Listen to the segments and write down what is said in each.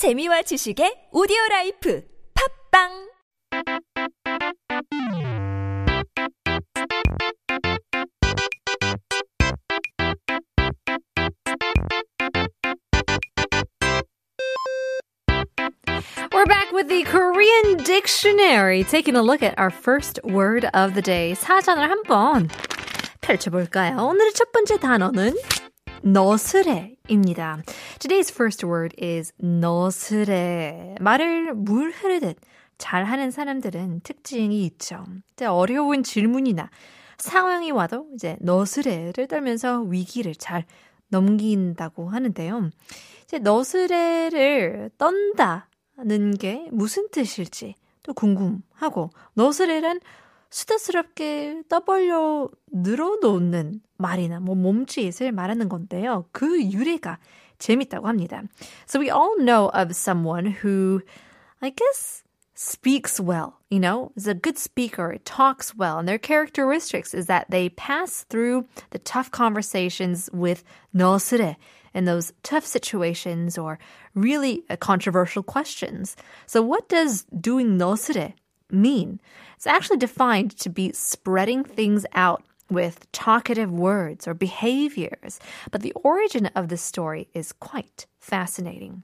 재미와 지식의 오디오 라이프 팝빵 We're back with the Korean dictionary, taking a look at our first word of the day. 사전을 한번 펼쳐볼까요? 오늘의 첫 번째 단어는 너스레입니다. Today's first word is 너스레. 말을 물 흐르듯 잘하는 사람들은 특징이 있죠. 어려운 질문이나 상황이 와도 이제 너스레를 떨면서 위기를 잘 넘긴다고 하는데요. 이제 너스레를 떤다는 게 무슨 뜻일지 또 궁금하고 너스레란 수다스럽게 떠벌려 늘어놓는 말이나 뭐 몸짓을 말하는 건데요. 그 유래가 재밌다고 합니다. So we all know of someone who, I guess, speaks well, you know, is a good speaker, talks well, and their characteristics is that they pass through the tough conversations with 너스레 in those tough situations or really controversial questions. So what does doing 너스레 mean? It's actually defined to be spreading things out with talkative words or behaviors. But the origin of this story is quite fascinating.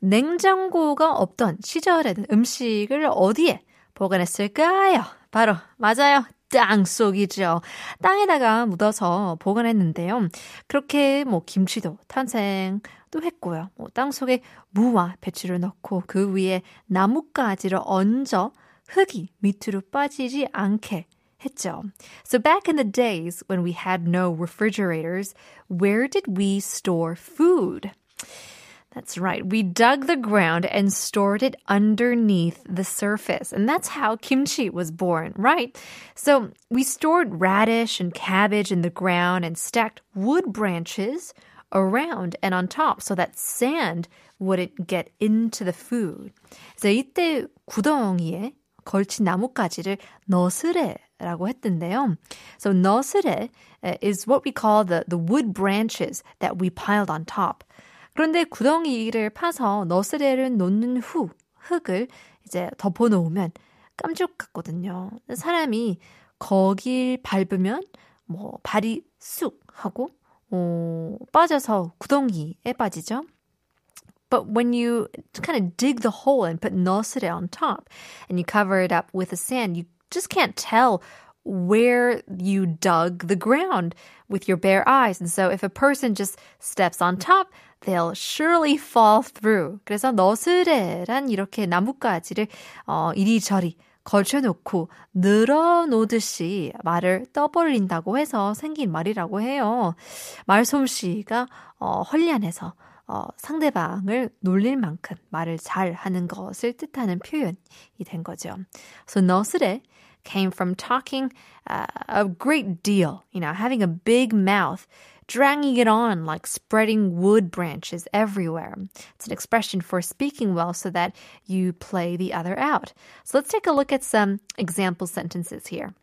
냉장고가 없던 시절에는 음식을 어디에 보관했을까요? 바로 맞아요. 땅 속이죠. 땅에다가 묻어서 보관했는데요. 그렇게 뭐 김치도 탄생 도 했고요. 뭐땅 속에 무와 배추를 넣고 그 위에 나뭇가지를 얹어 흙이 밑으로 빠지지 않게 했죠. So back in the days when we had no refrigerators, where did we store food? That's right. We dug the ground and stored it underneath the surface. And that's how kimchi was born, right? So we stored radish and cabbage in the ground and stacked wood branches around and on top so that sand wouldn't get into the food. 그래서 이때 구덩이에 걸친 나뭇가지를 너스레 라고 했던데요. So 너스레 is what we call the, the wood branches that we piled on top. 그런데 구덩이를 파서 너스레를 놓는 후 흙을 이제 덮어 놓으면 깜짝 같거든요. 사람이 거길 밟으면 뭐 발이 쑥 하고 어, 빠져서 구덩이에 빠지죠. But when you kind of dig the hole and put nosre on top and you cover it up with the sand, you just can't tell where you dug the ground with your bare eyes. And so if a person just steps on top, they'll surely fall through. 그래서 너스레란 이렇게 나뭇가지를 어, 이리저리 걸쳐놓고 늘어놓듯이 말을 떠벌린다고 해서 생긴 말이라고 해요. 말솜씨가 어, 헐리안해서 어, 상대방을 놀릴 만큼 말을 잘 하는 것을 뜻하는 표현이 된 거죠. So 너스레 came from talking uh, a great deal, you know, having a big mouth, dragging it on like spreading wood branches everywhere. It's an expression for speaking well so that you play the other out. So let's take a look at some example sentences here.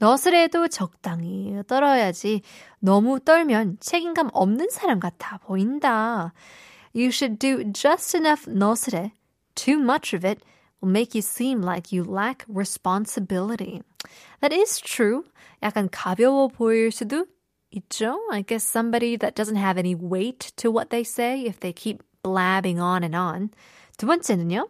너스레도 적당히 떨어야지. 너무 떨면 책임감 없는 사람 같아 보인다. You should do just enough 너스레. Too much of it will make you seem like you lack responsibility. That is true. 약간 가벼워 보일 수도 있죠. I guess somebody that doesn't have any weight to what they say if they keep blabbing on and on. 두 번째는요.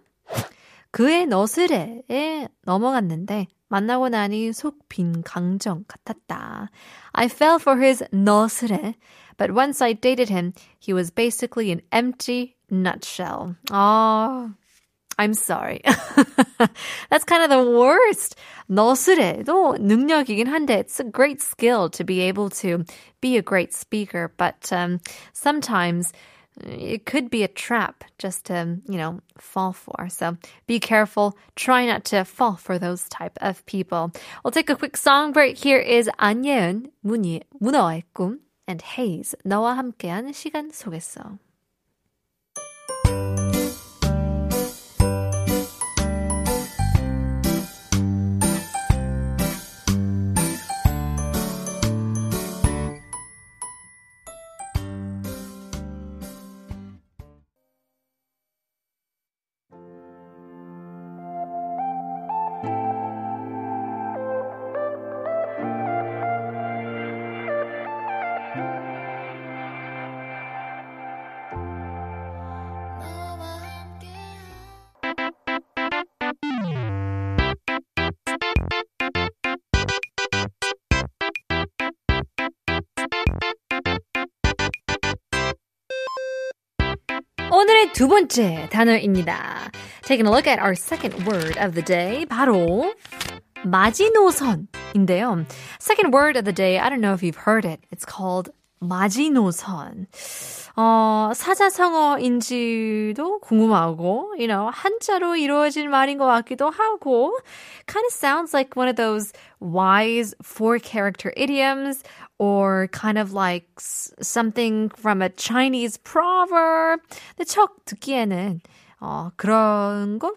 그의 너스레에 넘어갔는데 만나고 나니 속 빈 강정 같았다. I fell for his 너스레, but once I dated him, he was basically an empty nutshell. Oh, I'm sorry. That's kind of the worst. 너스레도 능력이긴 한데 it's a great skill to be able to be a great speaker, but um, sometimes it could be a trap just to, you know, fall for. So be careful. Try not to fall for those type of people. We'll take a quick song break. Here is 안예은, 문희, 문어의 꿈, and Haze, 너와 함께한 시간 속에서. 오늘의 두 번째 단어입니다. Taking a look at our second word of the day. 바로 마지노선인데요. Second word of the day. I don't know if you've heard it. It's called 마지노선. 어, 사자성어인지도 궁금하고, you know, 한자로 이루어진 말인 것 같기도 하고, kind of sounds like one of those wise four character idioms or kind of like something from a Chinese proverb. 근데 척 듣기에는 어, 그런 것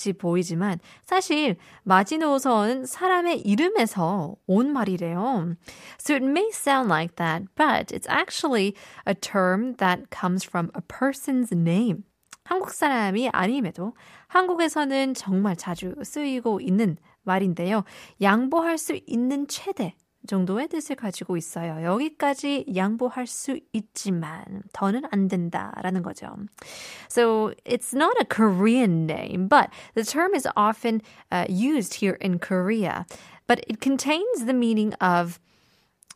같이 보이지만 사실 마지노선은 사람의 이름에서 온 말이래요. So it may sound like that, but it's actually a term that comes from a person's name. 한국 사람이 아님에도 한국에서는 정말 자주 쓰이고 있는 말인데요. 양보할 수 있는 최대 정도의 뜻을 가지고 있어요. 여기까지 양보할 수 있지만 더는 안 된다라는 거죠. So it's not a Korean name, but the term is often uh, used here in Korea. But it contains the meaning of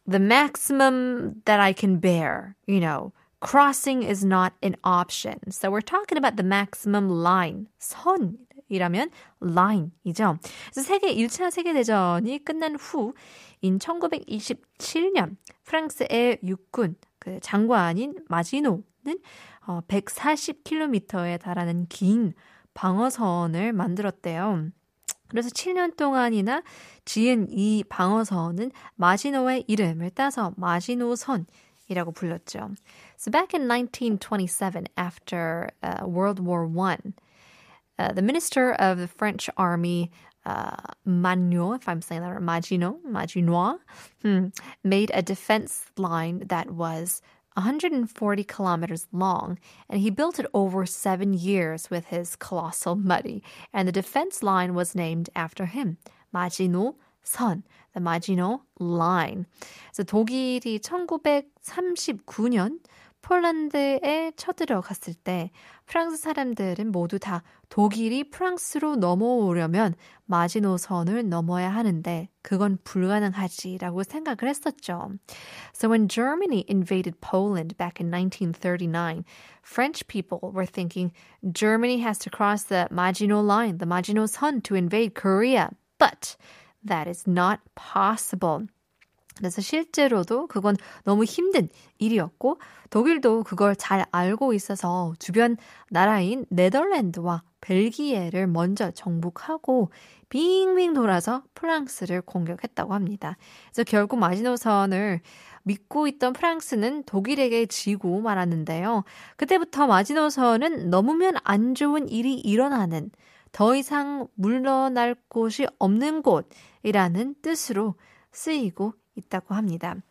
the maximum that I can bear, you know. Crossing is not an option. So we're talking about the maximum line. 선 이라면 line이죠. 그래서 세계 1차 세계 대전이 끝난 후 인 1927년 프랑스의 육군 그 장관인 마지노는 어 140km에 달하는 긴 방어선을 만들었대요. 그래서 7년 동안이나 지은 이 방어선은 마지노의 이름을 따서 마지노선 이라고 불렸죠. So back in 1927, after uh, World War One, uh, the minister of the French army uh, Magnot, if I'm saying that right, Maginot, Maginois, hmm, made a defense line that was 140 kilometers long, and he built it over seven years with his colossal money. And the defense line was named after him, Maginot 선, the Maginot Line. So 독일이 1939년 폴란드에 쳐들어갔을 때 프랑스 사람들은 모두 다 독일이 프랑스로 넘어오려면 마지노선을 넘어야 하는데 그건 불가능하지라고 생각을 했었죠. So when Germany invaded Poland back in 1939, French people were thinking Germany has to cross the Maginot Line, the Maginot Sun to invade Korea. But that is not possible. 그래서 실제로도 그건 너무 힘든 일이었고 독일도 그걸 잘 알고 있어서 주변 나라인 네덜란드와 벨기에를 먼저 정복하고 빙빙 돌아서 프랑스를 공격했다고 합니다. 그래서 결국 마지노선을 믿고 있던 프랑스는 독일에게 지고 말았는데요. 그때부터 마지노선은 넘으면 안 좋은 일이 일어나는 더 이상 물러날 곳이 없는 곳이라는 뜻으로 쓰이고 있다고 합니다.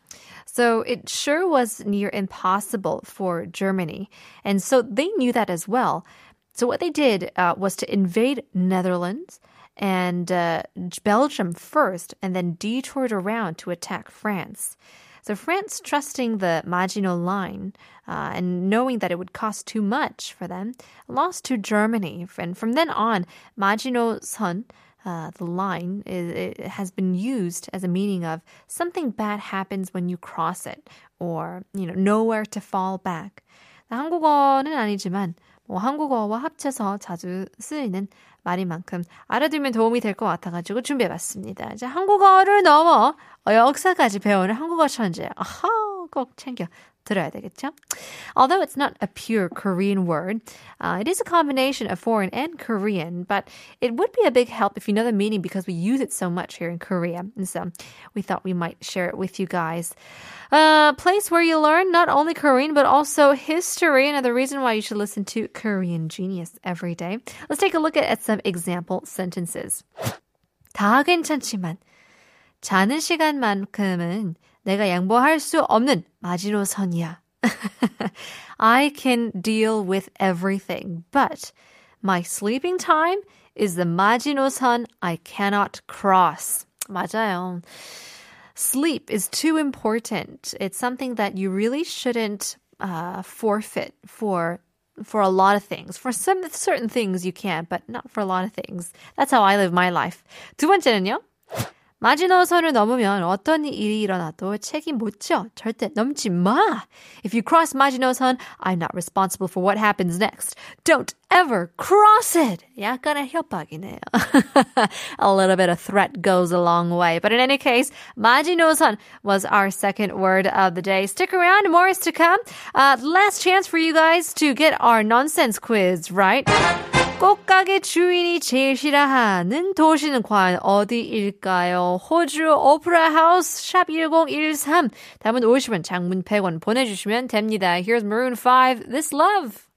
So it sure was near impossible for Germany. And so they knew that as well. So what they did uh, was to invade Netherlands and uh, Belgium first and then detoured around to attack France. So France, trusting the Maginot Line uh, and knowing that it would cost too much for them, lost to Germany. And from then on, Maginot Sun Uh, the line is, has been used as a meaning of something bad happens when you cross it, or you know nowhere to fall back. 한국어는 아니지만 뭐 한국어와 합쳐서 자주 쓰이는 말인 만큼 알아두면 도움이 될 것 같아가지고 준비해봤습니다. 이제 한국어를 넘어 역사까지 배우는 한국어 천재. 아하, 꼭 챙겨 들어야 되겠죠? Although it's not a pure Korean word, uh, it is a combination of foreign and Korean, but it would be a big help if you know the meaning because we use it so much here in Korea. And so we thought we might share it with you guys. A place where you learn not only Korean, but also history. Another reason why you should listen to Korean Genius every day. Let's take a look at, at some example sentences. 다 괜찮지만 자는 시간만큼은 내가 양보할 수 없는 마지노선이야. I can deal with everything, but my sleeping time is the 마지노선 I cannot cross. 맞아요. Sleep is too important. It's something that you really shouldn't uh, forfeit for for a lot of things. For some certain things you can, but not for a lot of things. That's how I live my life. 두 번째는요. 마지노선을 넘으면 어떤 일이 일어나도 책임 묻죠. 절대 넘지 마. If you cross 마지노선, I'm not responsible for what happens next. Don't ever cross it. 약간의 협박이네요. a little bit of threat goes a long way. But in any case, 마지노선 was our second word of the day. Stick around, more is to come. Uh, last chance for you guys to get our nonsense quiz right. 꽃가게 주인이 제일 싫어하는 도시는 과연 어디일까요? 호주 오프라 하우스 샵 1013 담은 50원 장문 100원 보내주시면 됩니다. Here's Maroon 5, This Love.